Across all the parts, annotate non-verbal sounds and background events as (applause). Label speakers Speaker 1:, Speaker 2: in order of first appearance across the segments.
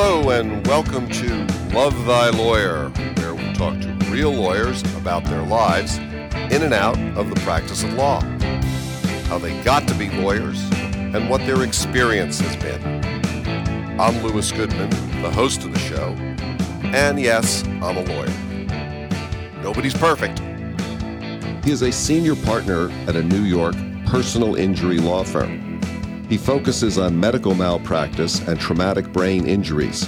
Speaker 1: Hello, and welcome to Love Thy Lawyer, where we talk to real lawyers about their lives in and out of the practice of law, how they got to be lawyers, and what their experience has been. I'm Lewis Goodman, the host of the show, and yes, I'm a lawyer. Nobody's perfect. He is a senior partner at a New York personal injury law firm. He focuses on medical malpractice and traumatic brain injuries.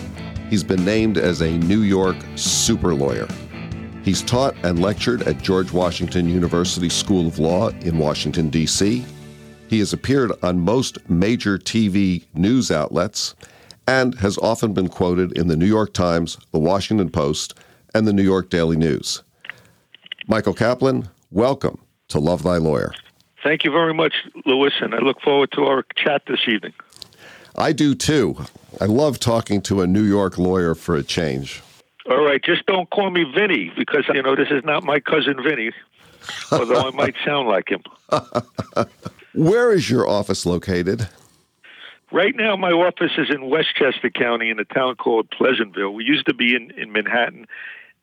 Speaker 1: He's been named as a New York super lawyer. He's taught and lectured at George Washington University School of Law in Washington, D.C. He has appeared on most major TV news outlets and has often been quoted in the New York Times, the Washington Post, and the New York Daily News. Michael Kaplen, welcome to Love Thy Lawyer.
Speaker 2: Thank you very much, Lewis, and I look forward to our chat this evening.
Speaker 1: I do too. I love talking to a New York lawyer for a change.
Speaker 2: All right, just don't call me Vinny because you know this is not my cousin Vinny, although I might sound like him. (laughs)
Speaker 1: Where is your office located?
Speaker 2: Right now, my office is in Westchester County in a town called Pleasantville. We used to be in, in Manhattan,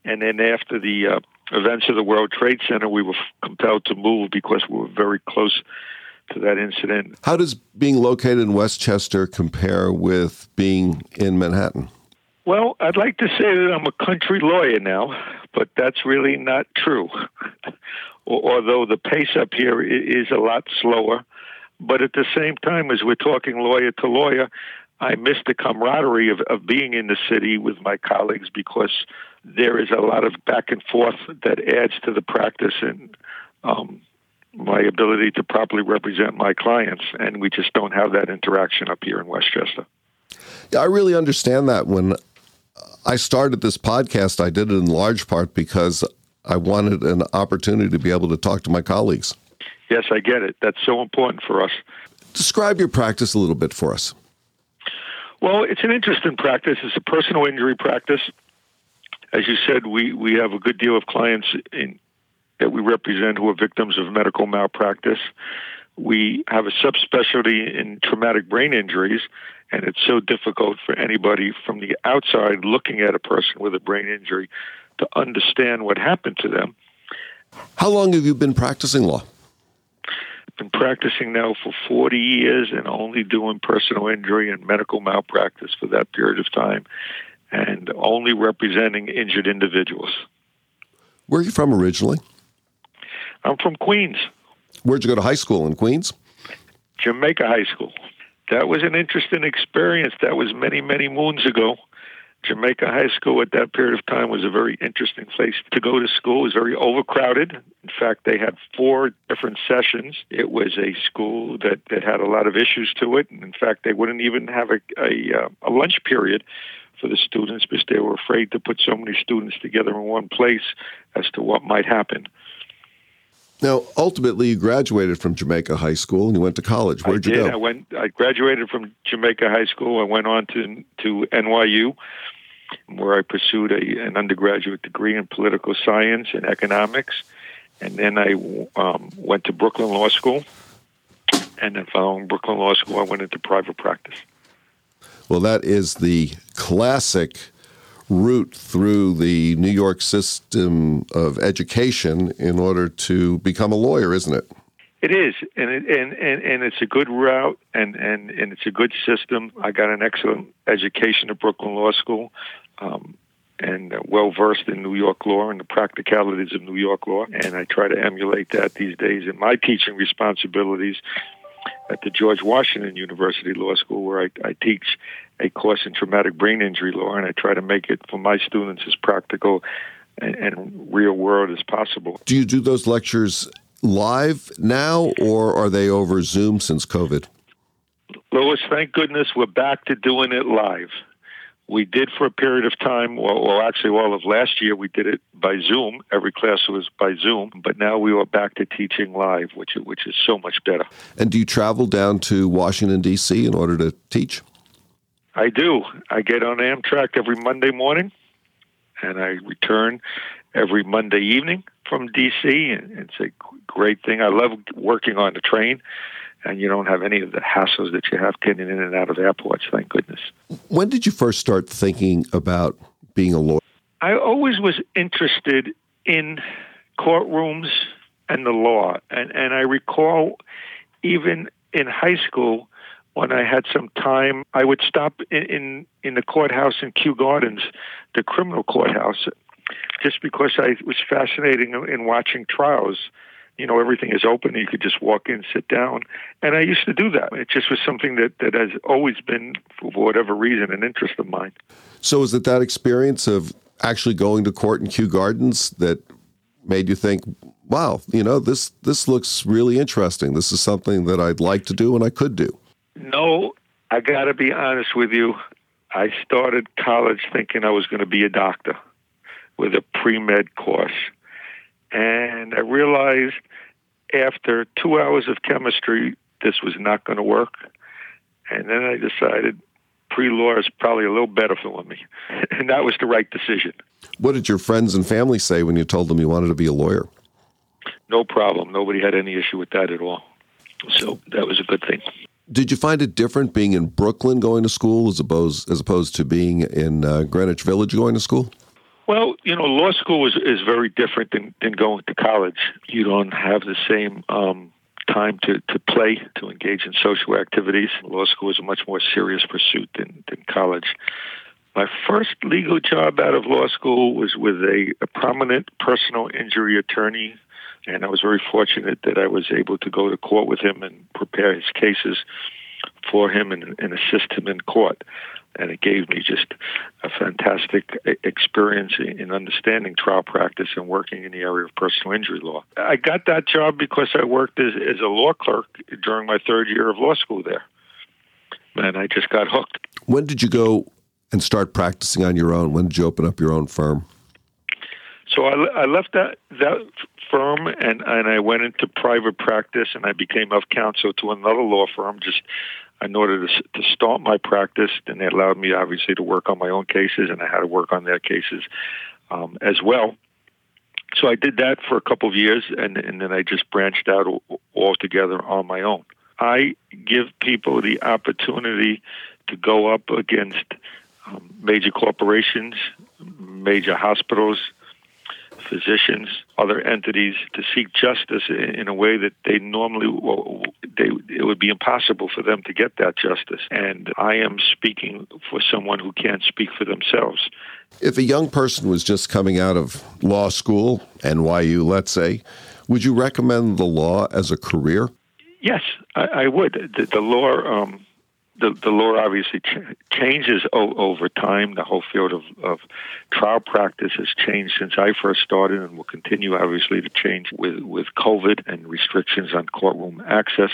Speaker 2: and then after the uh, events of the World Trade Center, we were compelled to move because we were very close to that incident.
Speaker 1: How does being located in Westchester compare with being in Manhattan?
Speaker 2: Well, I'd like to say that I'm a country lawyer now, but that's really not true. (laughs) Although the pace up here is a lot slower. But at the same time, as we're talking lawyer to lawyer, I miss the camaraderie of, of being in the city with my colleagues because there is a lot of back and forth that adds to the practice and um, my ability to properly represent my clients. And we just don't have that interaction up here in Westchester.
Speaker 1: Yeah, I really understand that. When I started this podcast, I did it in large part because I wanted an opportunity to be able to talk to my colleagues.
Speaker 2: Yes, I get it. That's so important for us.
Speaker 1: Describe your practice a little bit for us.
Speaker 2: Well, it's an interesting practice. It's a personal injury practice as you said, we, we have a good deal of clients in, that we represent who are victims of medical malpractice. We have a subspecialty in traumatic brain injuries, and it's so difficult for anybody from the outside looking at a person with a brain injury to understand what happened to them.
Speaker 1: How long have you been practicing law?
Speaker 2: I've been practicing now for 40 years and only doing personal injury and medical malpractice for that period of time and only representing injured individuals.
Speaker 1: Where are you from originally?
Speaker 2: I'm from Queens.
Speaker 1: Where'd you go to high school in Queens?
Speaker 2: Jamaica High School. That was an interesting experience. That was many, many moons ago. Jamaica High School at that period of time was a very interesting place to go to school. It was very overcrowded. In fact, they had four different sessions. It was a school that, that had a lot of issues to it. And in fact, they wouldn't even have a, a, uh, a lunch period for the students because they were afraid to put so many students together in one place as to what might happen.
Speaker 1: Now, ultimately, you graduated from Jamaica High School and you went to college. Where'd
Speaker 2: I
Speaker 1: you
Speaker 2: did.
Speaker 1: go?
Speaker 2: I went. I graduated from Jamaica High School. I went on to to NYU, where I pursued a, an undergraduate degree in political science and economics, and then I um, went to Brooklyn Law School. And then, following Brooklyn Law School, I went into private practice.
Speaker 1: Well, that is the classic route through the New York system of education in order to become a lawyer, isn't it?
Speaker 2: It is, and it, and, and and it's a good route, and, and and it's a good system. I got an excellent education at Brooklyn Law School, um, and uh, well versed in New York law and the practicalities of New York law. And I try to emulate that these days in my teaching responsibilities at the George Washington University Law School, where I, I teach a course in traumatic brain injury law, and I try to make it for my students as practical and, and real world as possible.
Speaker 1: Do you do those lectures live now, or are they over Zoom since COVID?
Speaker 2: Lewis, thank goodness we're back to doing it live. We did for a period of time, well, well, actually, all of last year, we did it by Zoom. Every class was by Zoom, but now we are back to teaching live, which which is so much better.
Speaker 1: And do you travel down to Washington D.C. in order to teach?
Speaker 2: I do. I get on Amtrak every Monday morning, and I return every Monday evening from D.C. And it's a great thing. I love working on the train and you don't have any of the hassles that you have getting in and out of airports. Thank goodness.
Speaker 1: When did you first start thinking about being a lawyer?
Speaker 2: I always was interested in courtrooms and the law, and and I recall even in high school when I had some time, I would stop in, in, in the courthouse in Kew Gardens, the criminal courthouse, just because I was fascinated in watching trials. You know, everything is open. You could just walk in, sit down. And I used to do that. It just was something that, that has always been, for whatever reason, an interest of mine.
Speaker 1: So, is it that experience of actually going to court in Kew Gardens that made you think, wow, you know, this, this looks really interesting. This is something that I'd like to do and I could do?
Speaker 2: No, I got to be honest with you. I started college thinking I was going to be a doctor with a pre med course. And I realized after two hours of chemistry, this was not going to work. And then I decided pre law is probably a little better for me. (laughs) And that was the right decision.
Speaker 1: What did your friends and family say when you told them you wanted to be a lawyer?
Speaker 2: No problem. Nobody had any issue with that at all. So that was a good thing.
Speaker 1: Did you find it different being in Brooklyn going to school as opposed as opposed to being in uh, Greenwich Village going to school?
Speaker 2: Well, you know, law school is is very different than, than going to college. You don't have the same um, time to, to play, to engage in social activities. Law school is a much more serious pursuit than, than college. My first legal job out of law school was with a, a prominent personal injury attorney and I was very fortunate that I was able to go to court with him and prepare his cases for him and, and assist him in court. And it gave me just a fantastic experience in understanding trial practice and working in the area of personal injury law. I got that job because I worked as, as a law clerk during my third year of law school there. And I just got hooked.
Speaker 1: When did you go and start practicing on your own? When did you open up your own firm?
Speaker 2: So I, I left that that firm and and I went into private practice and I became of counsel to another law firm just in order to to start my practice. And they allowed me obviously to work on my own cases and I had to work on their cases um, as well. So I did that for a couple of years and and then I just branched out altogether on my own. I give people the opportunity to go up against um, major corporations, major hospitals, physicians, other entities to seek justice in a way that they normally they it would be impossible for them to get that justice. And I am speaking for someone who can't speak for themselves.
Speaker 1: If a young person was just coming out of law school, NYU, let's say, would you recommend the law as a career?
Speaker 2: Yes, I, I would. The, the law. Um, the, the law obviously ch- changes o- over time. The whole field of, of trial practice has changed since I first started and will continue, obviously, to change with, with COVID and restrictions on courtroom access.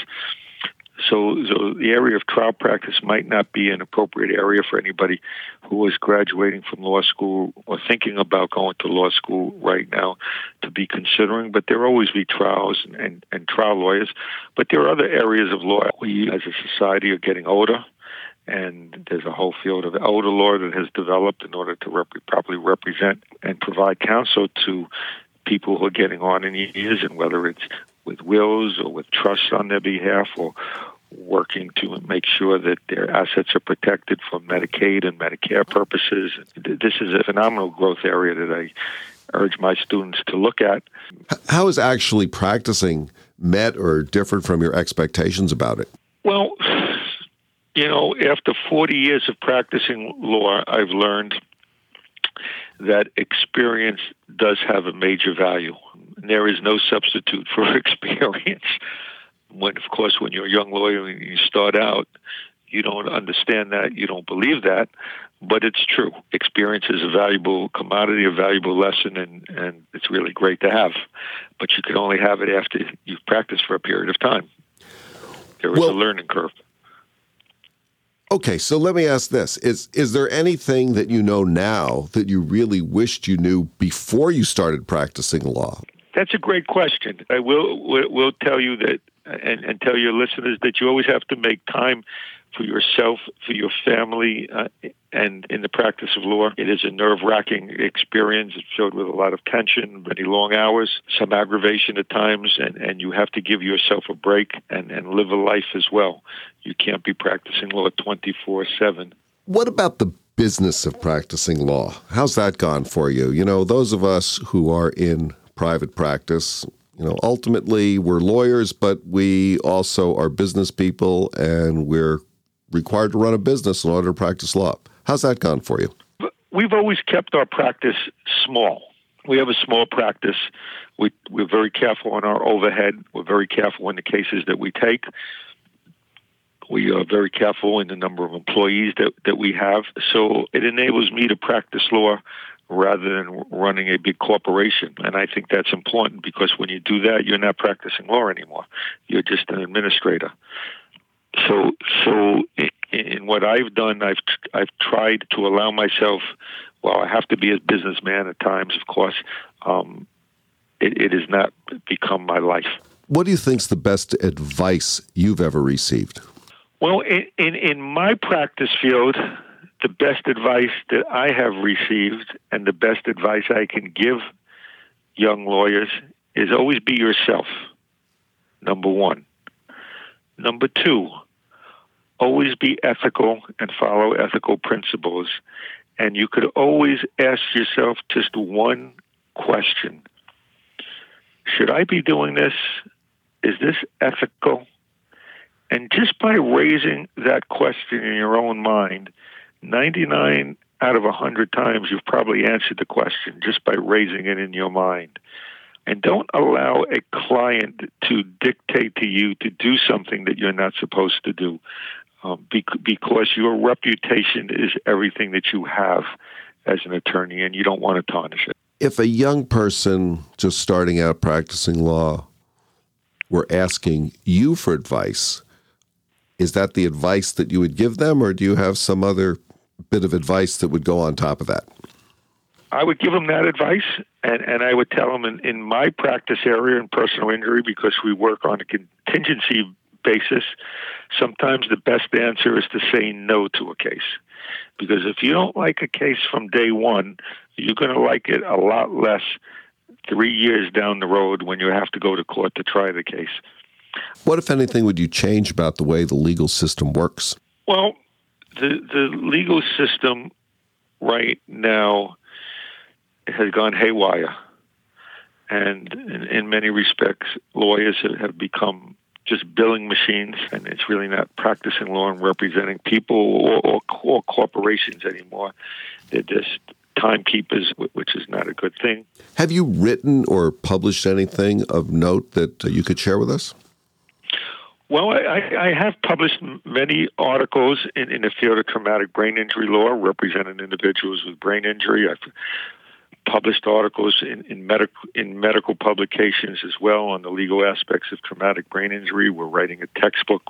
Speaker 2: So, so the area of trial practice might not be an appropriate area for anybody who is graduating from law school or thinking about going to law school right now to be considering. But there will always be trials and, and, and trial lawyers. But there are other areas of law. We, as a society, are getting older and there's a whole field of elder law that has developed in order to rep- properly represent and provide counsel to people who are getting on in years, and whether it's with wills or with trusts on their behalf or working to make sure that their assets are protected for Medicaid and Medicare purposes. This is a phenomenal growth area that I urge my students to look at.
Speaker 1: How is actually practicing met or different from your expectations about it?
Speaker 2: Well, you know, after 40 years of practicing law, I've learned that experience does have a major value. There is no substitute for (laughs) experience. When, of course, when you're a young lawyer and you start out, you don't understand that, you don't believe that, but it's true. Experience is a valuable commodity, a valuable lesson, and, and it's really great to have. But you can only have it after you've practiced for a period of time. There is well, a learning curve.
Speaker 1: Okay, so let me ask this: is is there anything that you know now that you really wished you knew before you started practicing law?
Speaker 2: That's a great question. I will will, will tell you that, and, and tell your listeners that you always have to make time for yourself, for your family, uh, and in the practice of law. It is a nerve wracking experience. It's filled with a lot of tension, many long hours, some aggravation at times, and, and you have to give yourself a break and, and live a life as well. You can't be practicing law 24 7.
Speaker 1: What about the business of practicing law? How's that gone for you? You know, those of us who are in private practice, you know, ultimately we're lawyers, but we also are business people and we're required to run a business in order to practice law. How's that gone for you?
Speaker 2: We've always kept our practice small. We have a small practice. We, we're very careful on our overhead. We're very careful in the cases that we take. We are very careful in the number of employees that, that we have. So it enables me to practice law rather than running a big corporation. And I think that's important because when you do that, you're not practicing law anymore. You're just an administrator. So, so in, in what I've done, I've I've tried to allow myself. Well, I have to be a businessman at times, of course. Um, it, it has not become my life.
Speaker 1: What do you think's the best advice you've ever received?
Speaker 2: Well, in, in, in my practice field, the best advice that I have received and the best advice I can give young lawyers is always be yourself, number one. Number two, always be ethical and follow ethical principles. And you could always ask yourself just one question Should I be doing this? Is this ethical? And just by raising that question in your own mind, 99 out of 100 times you've probably answered the question just by raising it in your mind. And don't allow a client to dictate to you to do something that you're not supposed to do um, because your reputation is everything that you have as an attorney and you don't want to tarnish it.
Speaker 1: If a young person just starting out practicing law were asking you for advice, is that the advice that you would give them, or do you have some other bit of advice that would go on top of that?
Speaker 2: I would give them that advice, and, and I would tell them in, in my practice area in personal injury, because we work on a contingency basis, sometimes the best answer is to say no to a case. Because if you don't like a case from day one, you're going to like it a lot less three years down the road when you have to go to court to try the case.
Speaker 1: What, if anything, would you change about the way the legal system works?
Speaker 2: Well, the the legal system right now has gone haywire, and in, in many respects, lawyers have become just billing machines, and it's really not practicing law and representing people or, or, or corporations anymore. They're just timekeepers, which is not a good thing.
Speaker 1: Have you written or published anything of note that uh, you could share with us?
Speaker 2: Well, I, I have published many articles in, in the field of traumatic brain injury law, representing individuals with brain injury. I've published articles in, in, medical in medical publications as well on the legal aspects of traumatic brain injury. We're writing a textbook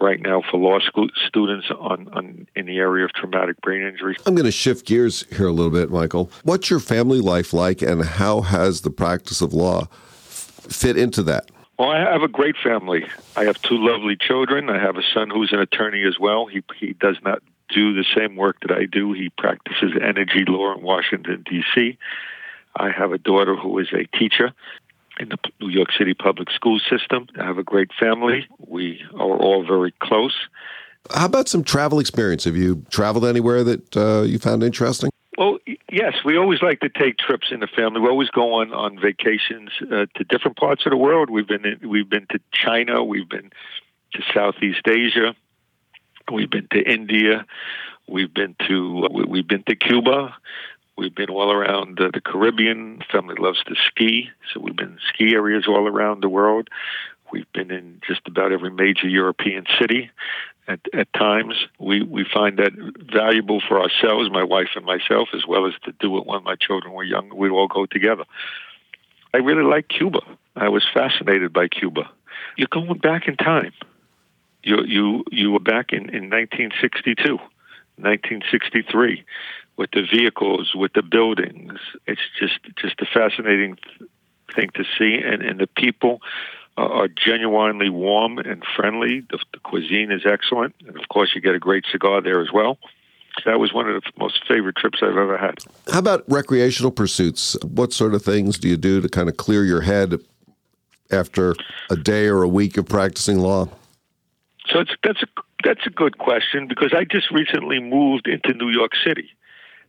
Speaker 2: right now for law school students on, on in the area of traumatic brain injury.
Speaker 1: I'm going to shift gears here a little bit, Michael. What's your family life like, and how has the practice of law fit into that?
Speaker 2: Well, I have a great family. I have two lovely children. I have a son who's an attorney as well. He he does not do the same work that I do. He practices energy law in Washington D.C. I have a daughter who is a teacher in the New York City public school system. I have a great family. We are all very close.
Speaker 1: How about some travel experience? Have you traveled anywhere that uh, you found interesting?
Speaker 2: Well, yes, we always like to take trips in the family. We always go on on vacations uh, to different parts of the world. We've been in, we've been to China, we've been to Southeast Asia, we've been to India, we've been to we've been to Cuba, we've been all around uh, the Caribbean. Family loves to ski, so we've been in ski areas all around the world. We've been in just about every major European city at, at times. We, we find that valuable for ourselves, my wife and myself, as well as to do it when my children were young. We'd all go together. I really like Cuba. I was fascinated by Cuba. You're going back in time. You you you were back in, in 1962, 1963, with the vehicles, with the buildings. It's just just a fascinating thing to see, and and the people Uh, are genuinely warm and friendly. The, the cuisine is excellent, and of course, you get a great cigar there as well. That was one of the most favorite trips I've ever had.
Speaker 1: How about recreational pursuits? What sort of things do you do to kind of clear your head after a day or a week of practicing law?
Speaker 2: So it's, that's a that's a good question because I just recently moved into New York City.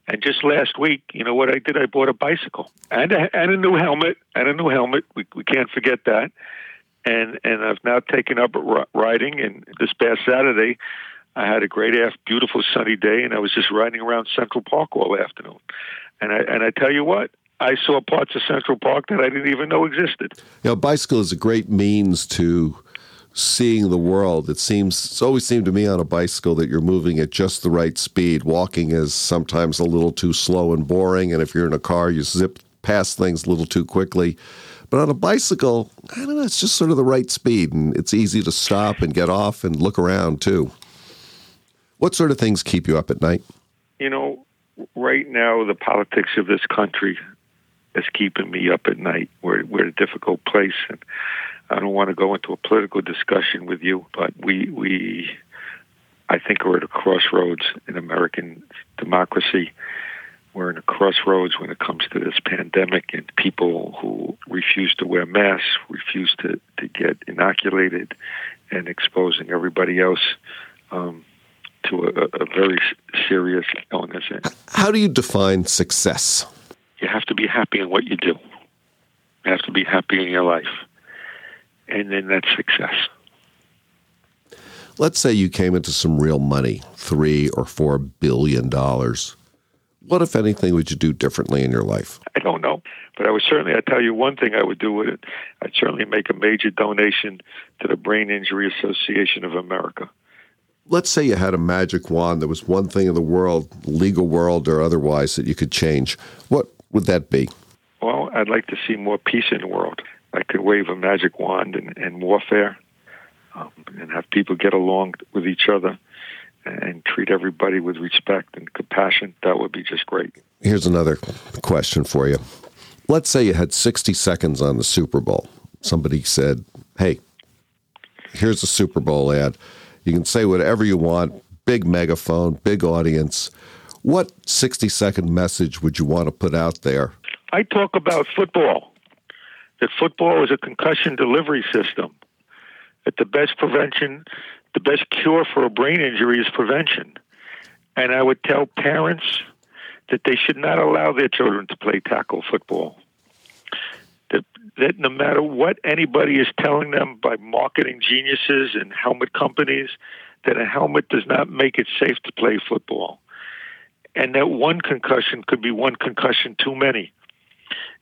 Speaker 2: And just last week, you know what I did? I bought a bicycle and a, and a new helmet and a new helmet. We, we can't forget that. And and I've now taken up riding. And this past Saturday, I had a great, beautiful sunny day, and I was just riding around Central Park all afternoon. And I and I tell you what, I saw parts of Central Park that I didn't even know existed.
Speaker 1: You know, bicycle is a great means to seeing the world. It seems it's always seemed to me on a bicycle that you're moving at just the right speed. Walking is sometimes a little too slow and boring, and if you're in a car, you zip past things a little too quickly. But on a bicycle, I don't know, it's just sort of the right speed, and it's easy to stop and get off and look around too. What sort of things keep you up at night?
Speaker 2: You know, right now the politics of this country is keeping me up at night. We're we're a difficult place, and I don't want to go into a political discussion with you, but we we I think we're at a crossroads in American democracy. We're in a crossroads when it comes to this pandemic and people who refuse to wear masks, refuse to, to get inoculated, and exposing everybody else um, to a, a very serious illness.
Speaker 1: How do you define success?
Speaker 2: You have to be happy in what you do. You have to be happy in your life and then that's success.
Speaker 1: Let's say you came into some real money, three or four billion dollars. What, if anything, would you do differently in your life?
Speaker 2: I don't know, but I would certainly. I tell you one thing I would do with it. I'd certainly make a major donation to the Brain Injury Association of America.
Speaker 1: Let's say you had a magic wand. There was one thing in the world, legal world or otherwise, that you could change. What would that be?
Speaker 2: Well, I'd like to see more peace in the world. I could wave a magic wand in, in warfare um, and have people get along with each other and treat everybody with respect and compassion, that would be just great.
Speaker 1: Here's another question for you. Let's say you had 60 seconds on the Super Bowl. Somebody said, Hey, here's a Super Bowl ad. You can say whatever you want, big megaphone, big audience. What 60 second message would you want to put out there?
Speaker 2: I talk about football that football is a concussion delivery system. That the best prevention, the best cure for a brain injury is prevention. And I would tell parents that they should not allow their children to play tackle football. That, that no matter what anybody is telling them by marketing geniuses and helmet companies, that a helmet does not make it safe to play football. And that one concussion could be one concussion too many.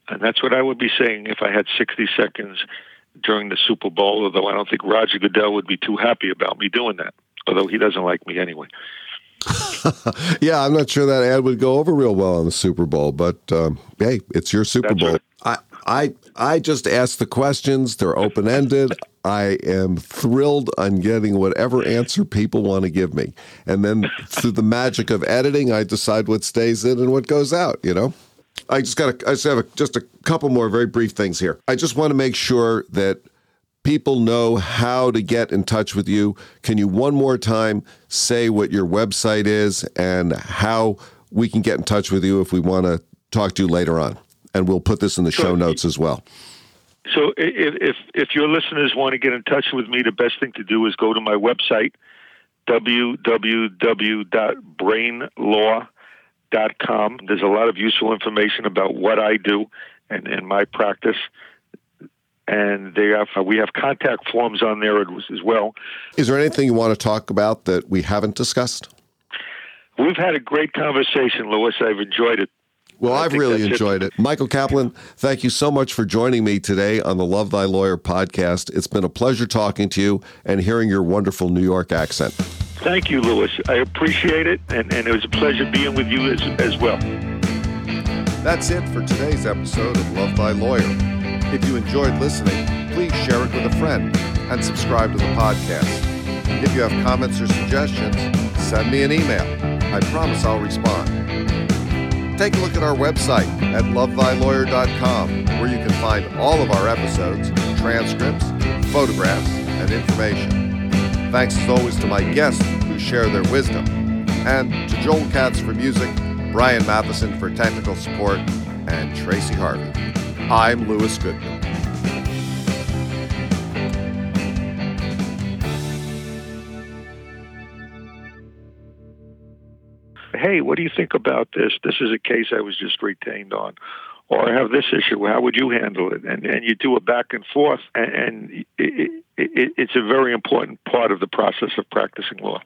Speaker 2: And that's what I would be saying if I had 60 seconds during the Super Bowl, although I don't think Roger Goodell would be too happy about me doing that, although he doesn't like me anyway. (laughs)
Speaker 1: yeah, I'm not sure that ad would go over real well on the Super Bowl, but um, hey, it's your Super
Speaker 2: That's
Speaker 1: Bowl.
Speaker 2: Right.
Speaker 1: I, I, I just ask the questions. They're open ended. I am thrilled on getting whatever answer people want to give me, and then through the magic of editing, I decide what stays in and what goes out. You know. I just got. I just have a, just a couple more very brief things here. I just want to make sure that people know how to get in touch with you. Can you one more time say what your website is and how we can get in touch with you if we want to talk to you later on? And we'll put this in the sure. show notes as well.
Speaker 2: So if, if if your listeners want to get in touch with me, the best thing to do is go to my website www.brainlaw.com com. There's a lot of useful information about what I do and, and my practice. And they have uh, we have contact forms on there as well.
Speaker 1: Is there anything you want to talk about that we haven't discussed?
Speaker 2: We've had a great conversation, Lewis. I've enjoyed it.
Speaker 1: Well, I've really enjoyed it. it. Michael Kaplen, thank you so much for joining me today on the Love Thy Lawyer podcast. It's been a pleasure talking to you and hearing your wonderful New York accent.
Speaker 2: Thank you, Lewis. I appreciate it, and, and it was a pleasure being with you as, as well.
Speaker 1: That's it for today's episode of Love Thy Lawyer. If you enjoyed listening, please share it with a friend and subscribe to the podcast. If you have comments or suggestions, send me an email. I promise I'll respond. Take a look at our website at lovethylawyer.com, where you can find all of our episodes transcripts, photographs, and information. Thanks as always to my guests who share their wisdom, and to Joel Katz for music, Brian Matheson for technical support, and Tracy Harvey. I'm Lewis Goodman.
Speaker 2: Hey, what do you think about this? This is a case I was just retained on. Or I have this issue. How would you handle it? And and you do a back and forth, and, and it, it, it, it's a very important part of the process of practicing law.